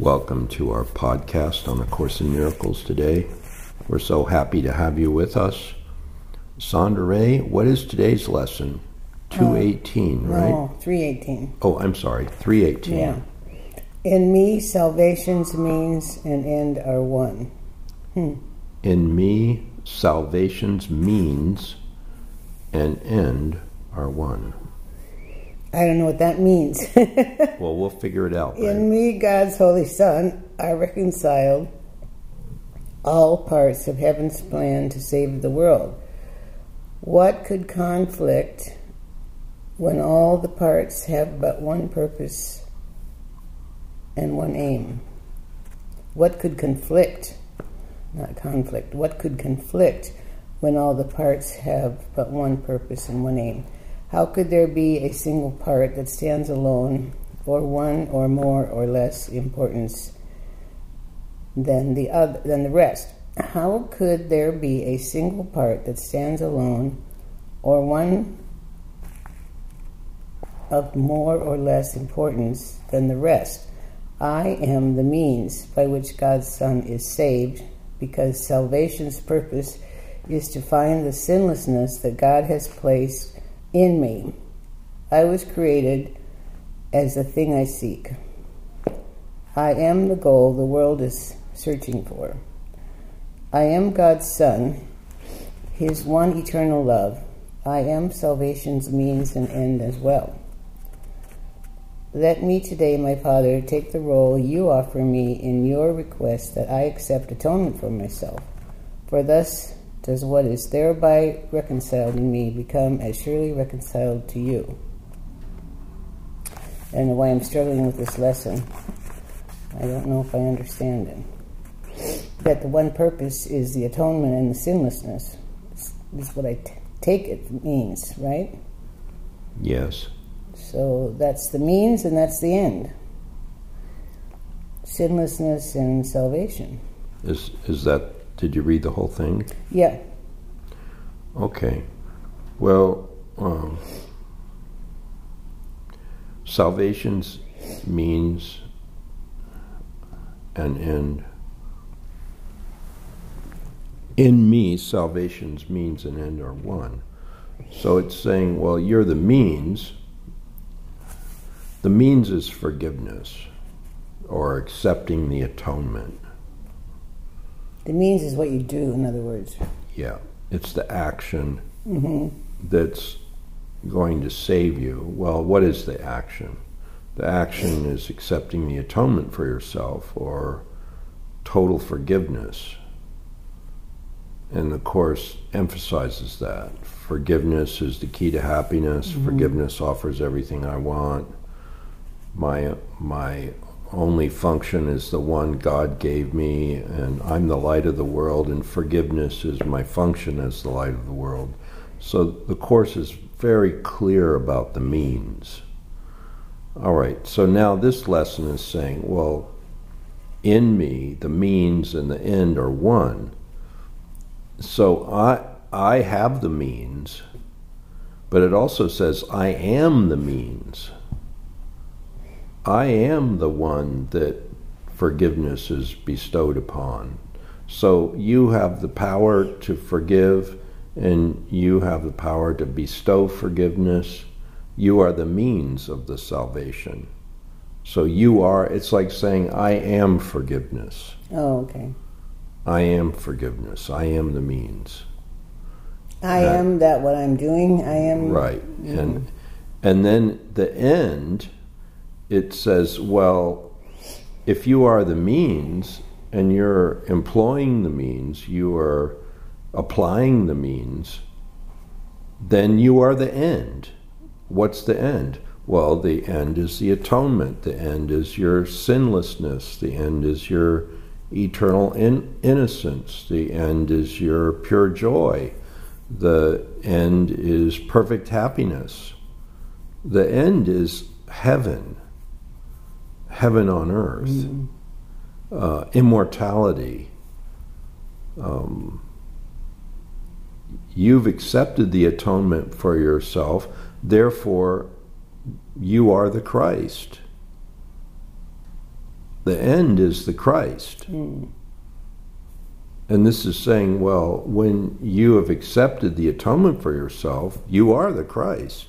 Welcome to our podcast on A Course in Miracles today. We're so happy to have you with us. Sondra Ray, what is today's lesson? 218, right? No, 318. Oh, I'm sorry, 318. Yeah. In me, salvation's means and end are one. Hmm. In me, salvation's means and end are one. I don't know what that means. Well, we'll figure it out. Right? In me, God's Holy Son, I reconciled all parts of heaven's plan to save the world. What could conflict when all the parts have but one purpose and one aim? What could conflict, not conflict, what could conflict when all the parts have but one purpose and one aim? How could there be a single part that stands alone, or one or more or less importance than the other than the rest? How could there be a single part that stands alone, or one of more or less importance than the rest? I am the means by which God's Son is saved, because salvation's purpose is to find the sinlessness that God has placed in me. I was created as the thing I seek. I am the goal the world is searching for. I am God's Son, His one eternal love. I am salvation's means and end as well. Let me today, my Father, take the role you offer me in your request that I accept atonement for myself. For thus does what is thereby reconciled in me become as surely reconciled to you. And know why I'm struggling with this lesson. I don't know if I understand it. That the one purpose is the atonement and the sinlessness. This is what I take it means, right? Yes. So that's the means and that's the end. Sinlessness and salvation. Is is that? Did you read the whole thing? Yeah. Okay. Well, um, salvation's means and end. In me, salvation's means and end are one. So it's saying, well, you're the means. The means is forgiveness or accepting the atonement. The means is what you do, in other words. Yeah, it's the action hmm that's going to save you. Well, what is the action? The action is accepting the atonement for yourself or total forgiveness. And the Course emphasizes that. Forgiveness is the key to happiness. Forgiveness offers everything I want. My, my only function is the one God gave me, and I'm the light of the world, and forgiveness is my function as the light of the world. So the Course is very clear about the means. All right, so now this lesson is saying, well, in me, the means and the end are one. So I, I have the means, but it also says, I am the means. I am the one that forgiveness is bestowed upon. So you have the power to forgive and you have the power to bestow forgiveness. You are the means of the salvation. So you are, it's like saying, I am forgiveness. Oh, okay. I am forgiveness. I am the means. I That- am that what I'm doing. I am. Right. Mm-hmm. And and then the end it says, well, if you are the means and you're employing the means, you are applying the means, then you are the end. What's the end? Well, the end is the atonement. The end is your sinlessness. The end is your eternal in- innocence. The end is your pure joy. The end is perfect happiness. The end is heaven, heaven on earth, uh, immortality. Um, you've accepted the atonement for yourself, therefore, you are the Christ. the end is the Christ. Mm. And this is saying, well, when you have accepted the atonement for yourself, you are the Christ.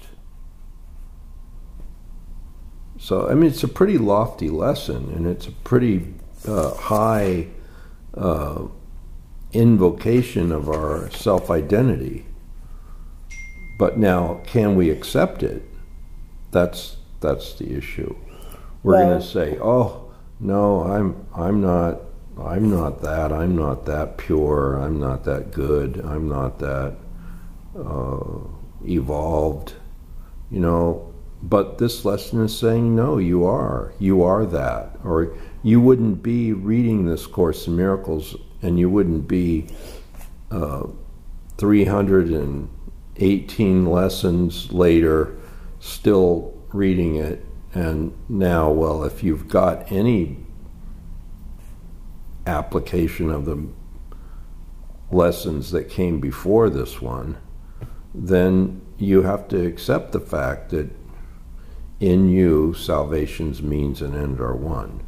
So, I mean, it's a pretty lofty lesson, and it's a pretty uh, high uh, invocation of our self identity. But now, can we accept it? That's that's the issue. We're Well- going to say, "Oh, no, I'm I'm not I'm not that. I'm not that pure. I'm not that good. I'm not that uh, evolved." You know, but this lesson is saying, "No, you are. You are that." Or you wouldn't be reading this course in miracles and you wouldn't be uh, 318 lessons later still reading it and now well if you've got any application of the lessons that came before this one then you have to accept the fact that in you salvation's means and end are one.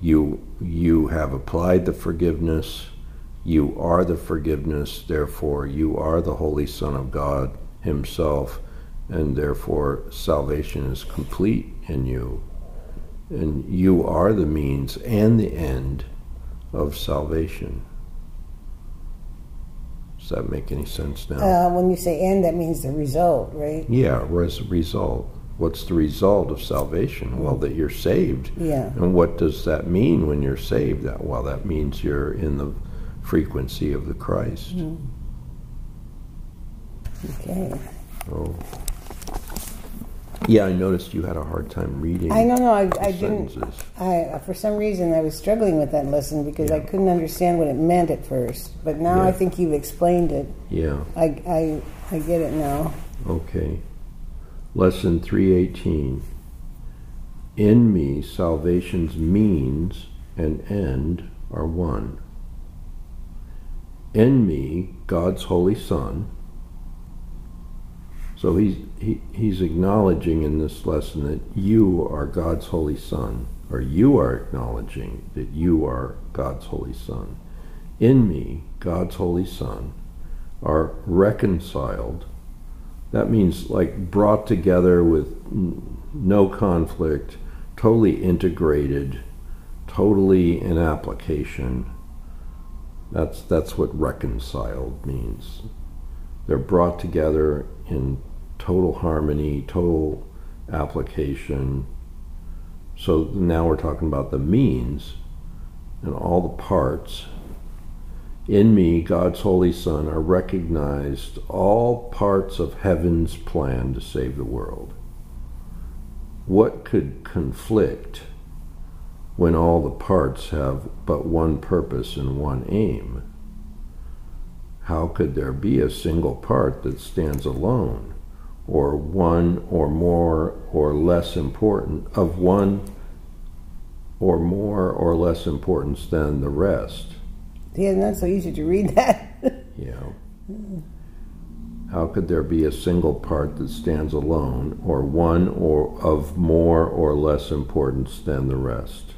You you have applied the forgiveness. You are the forgiveness. Therefore you are the holy son of god himself and therefore salvation is complete in you. And you are the means and the end of salvation. Does that make any sense now? Uh, when you say end, that means the result, right? yeah a result what's the result of salvation well that you're saved Yeah. and what does that mean when you're saved? That well, that means you're in the frequency of the Christ. Mm-hmm. Okay. Oh. Yeah, I noticed you had a hard time reading. I don't know. I, I didn't. I for some reason I was struggling with that lesson because I couldn't understand what it meant at first. But now I think you've explained it. Yeah. I I I get it now. Okay. Lesson 318. In me, salvation's means and end are one. In me, God's Holy Son. So he's, he, he's acknowledging in this lesson that you are God's Holy Son, or you are acknowledging that you are God's Holy Son. In me, God's Holy Son, are reconciled that means like brought together with no conflict, totally integrated, totally in application. That's that's what reconciled means. They're brought together in total harmony, total application. So now we're talking about the means and all the parts in me, God's Holy Son, are recognized all parts of heaven's plan to save the world. What could conflict when all the parts have but one purpose and one aim? How could there be a single part that stands alone, or one or more or less important, of one or more or less importance than the rest? Yeah, not so easy to read that. Yeah. How could there be a single part that stands alone, or one or of more or less importance than the rest?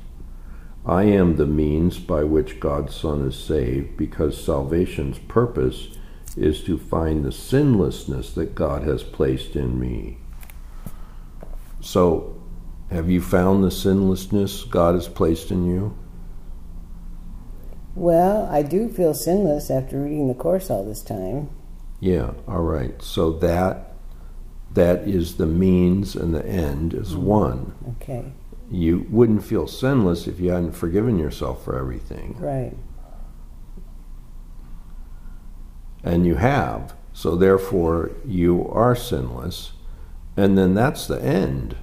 I am the means by which God's Son is saved, because salvation's purpose is to find the sinlessness that God has placed in me. So, have you found the sinlessness God has placed in you? Well, I do feel sinless after reading the course all this time. Yeah, all right. So that that is the means and the end is mm. one. Okay, You wouldn't feel sinless if you hadn't forgiven yourself for everything. right. And you have. So therefore you are sinless. And then that's the end.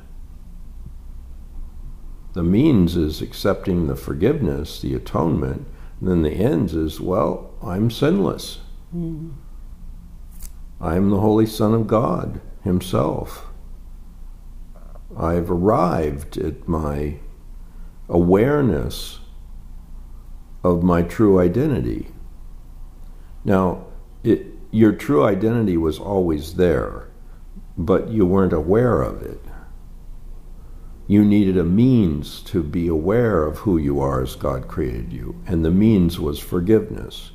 The means is accepting the forgiveness, the atonement. Then the ends is, well, I'm sinless. I am the Holy Son of God Himself. I've arrived at my awareness of my true identity. Now, it, your true identity was always there, but you weren't aware of it. You needed a means to be aware of who you are as God created you. And the means was forgiveness.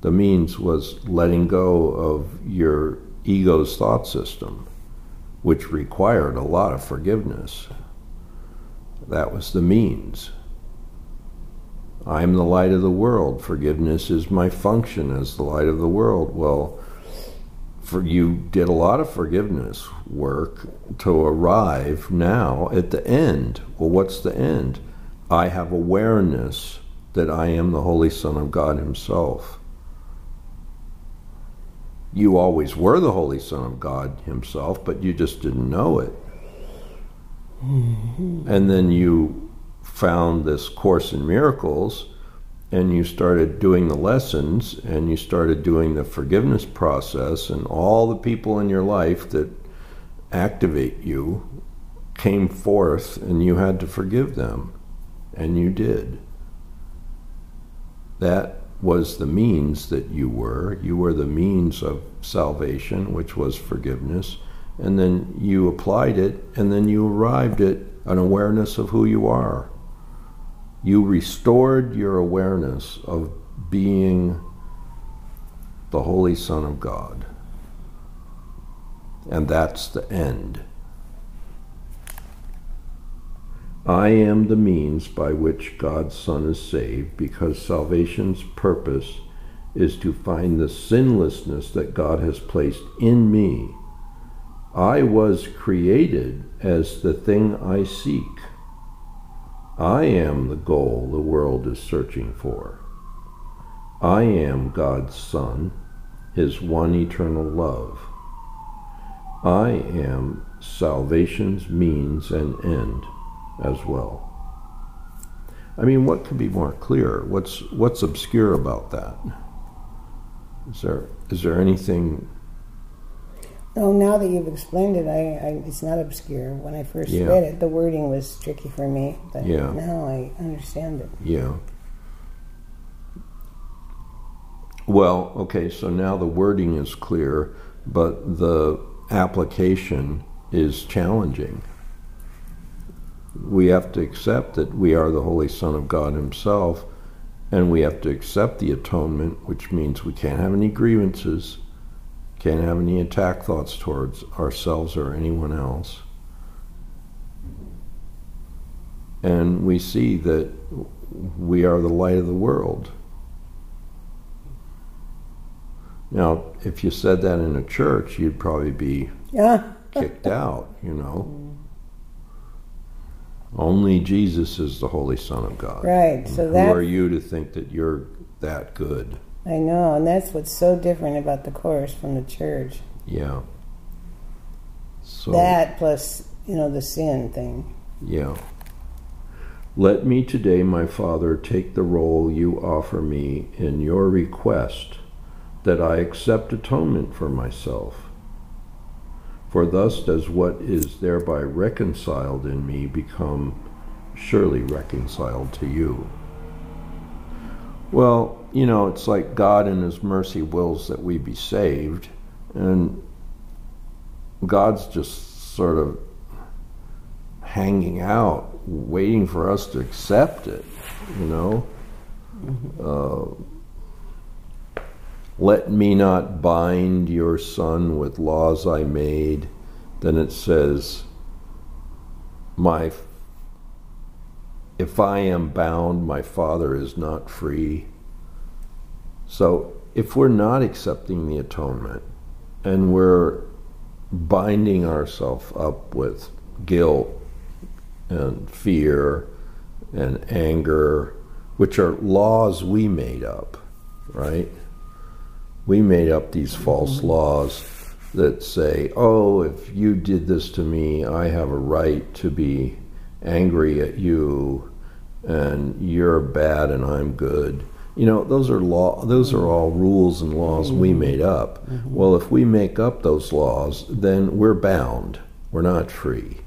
The means was letting go of your ego's thought system, which required a lot of forgiveness. That was the means. I am the light of the world. Forgiveness is my function as the light of the world. Well, for you did a lot of forgiveness work to arrive now at the end. Well, what's the end? I have awareness that I am the Holy Son of God Himself. You always were the Holy Son of God Himself, but you just didn't know it. Mm-hmm. And then you found this Course in Miracles and you started doing the lessons and you started doing the forgiveness process, and all the people in your life that activate you came forth and you had to forgive them, and you did. That was the means that you were. You were the means of salvation, which was forgiveness, and then you applied it, and then you arrived at an awareness of who you are you restored your awareness of being the Holy Son of God. And that's the end. I am the means by which God's Son is saved because salvation's purpose is to find the sinlessness that God has placed in me. I was created as the thing I seek. I am the goal the world is searching for. I am God's Son, His one eternal love. I am salvation's means and end as well. I mean, what could be more clear? What's what's obscure about that? Is there is there anything Oh, now that you've explained it, I, I it's not obscure. When I first yeah. read it, the wording was tricky for me, but yeah. now I understand it. Yeah. Well, okay, so now the wording is clear, but the application is challenging. We have to accept that we are the Holy Son of God Himself, and we have to accept the atonement, which means we can't have any grievances can't have any attack thoughts towards ourselves or anyone else. And we see that we are the light of the world. Now, if you said that in a church, you'd probably be yeah. kicked out, you know. Only Jesus is the Holy Son of God. Right. So who are you to think that you're that good? I know, and that's what's so different about the course from the church. Yeah. So that plus, you know, the sin thing. Yeah. Let me today, my Father, take the role you offer me in your request that I accept atonement for myself. For thus does what is thereby reconciled in me become surely reconciled to you. Well, you know, it's like God in His mercy wills that we be saved, and God's just sort of hanging out, waiting for us to accept it, you know. Mm-hmm. Uh, let me not bind your son with laws I made. Then it says, my if I am bound, my father is not free. So if we're not accepting the atonement and we're binding ourselves up with guilt and fear and anger, which are laws we made up, right? We made up these false mm-hmm. laws that say, oh, if you did this to me, I have a right to be angry at you, and you're bad and I'm good you know those are law those are all rules and laws we mm-hmm. made up mm-hmm. well if we make up those laws then we're bound we're not free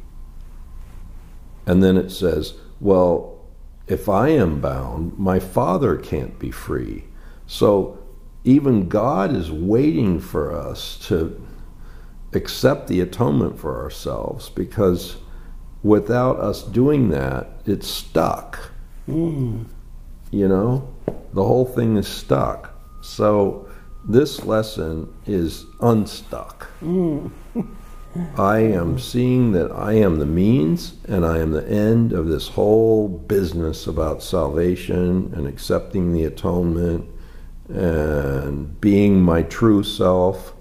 and then it says well if i am bound my father can't be free so even god is waiting for us to accept the atonement for ourselves because without us doing that, it's stuck. Mm. You know, the whole thing is stuck. So this lesson is unstuck. Mm. I am seeing that I am the means and I am the end of this whole business about salvation and accepting the atonement and being my true self.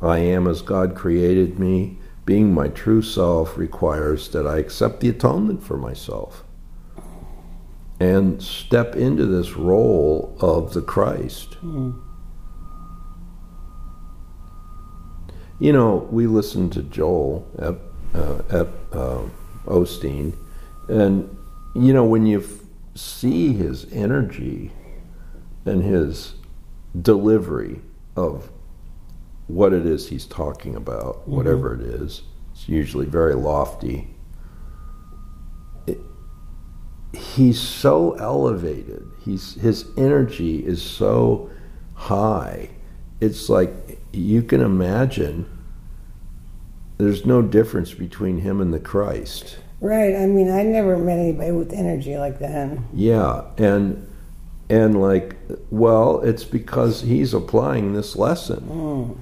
I am as God created me. Being my true self requires that I accept the atonement for myself and step into this role of the Christ. Mm. You know, we listened to Joel at, uh, at uh, Osteen, and you know when you f- see his energy and his delivery of what it is he's talking about, Mm-hmm. whatever it is, it's usually very lofty. It, he's so elevated. He's his energy is so high. It's like you can imagine there's no difference between him and the Christ. Right. I mean, I never met anybody with energy like that. Yeah, and and like well, it's because he's applying this lesson. Mm.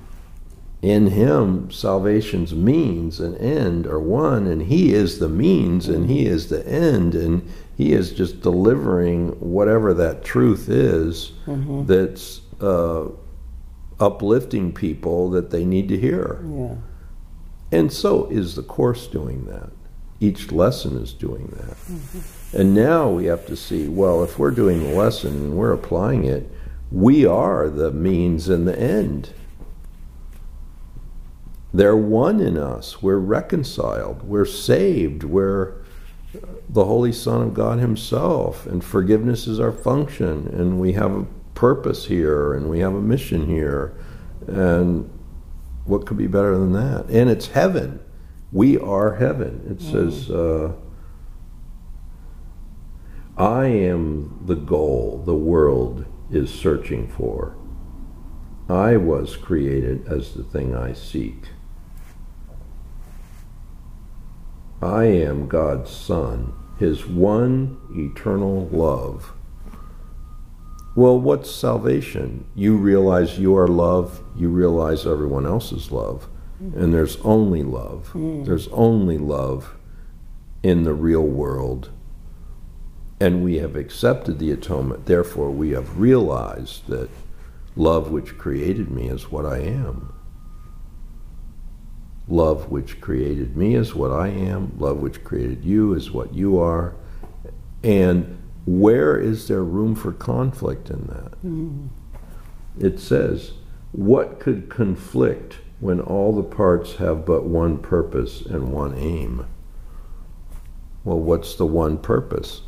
In him, salvation's means and end are one, and he is the means and he is the end, and he is just delivering whatever that truth is Mhm. that's uh, uplifting people that they need to hear. Yeah. And so is the course doing that. Each lesson is doing that. And now we have to see well, if we're doing the lesson and we're applying it, we are the means and the end. They're one in us. We're reconciled. We're saved. We're the Holy Son of God Himself. And forgiveness is our function. And we have a purpose here and we have a mission here. And what could be better than that? And it's heaven. We are heaven. It says, uh, I am the goal the world is searching for. I was created as the thing I seek. I am God's Son, His one eternal love. Well, what's salvation? You realize you are love, you realize everyone else is love, and there's only love. Hmm. There's only love in the real world. And we have accepted the atonement, therefore, we have realized that love which created me is what I am. Love which created me is what I am. Love which created you is what you are. And where is there room for conflict in that? Mm. It says, What could conflict when all the parts have but one purpose and one aim? Well, what's the one purpose?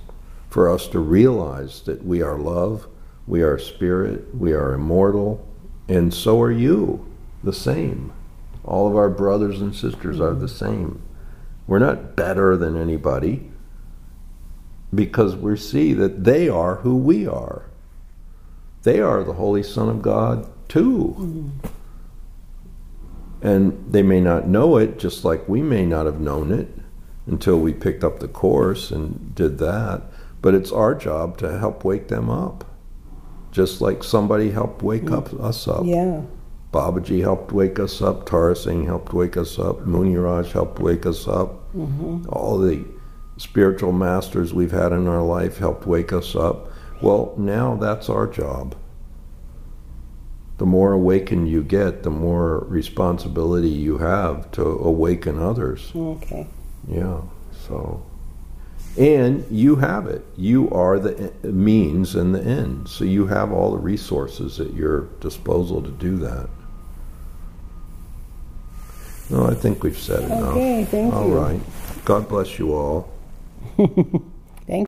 For us to realize that we are love, we are spirit, we are immortal, and so are you, the same. All of our brothers and sisters are the same. We're not better than anybody because we see that they are who we are. They are the Holy Son of God too. Mm-hmm. And they may not know it, just like we may not have known it until we picked up the course and did that. But it's our job to help wake them up, just like somebody helped wake mm. up us up. Yeah. Babaji helped wake us up. Tara Singh helped wake us up. Muniraj helped wake us up. hmm All the spiritual masters we've had in our life helped wake us up. Well, now that's our job. The more awakened you get, the more responsibility you have to awaken others. Okay. Yeah, so. And you have it. You are the means and the end. So you have all the resources at your disposal to do that. No, I think we've said enough. Okay, thank All you. right. God bless you all. Thank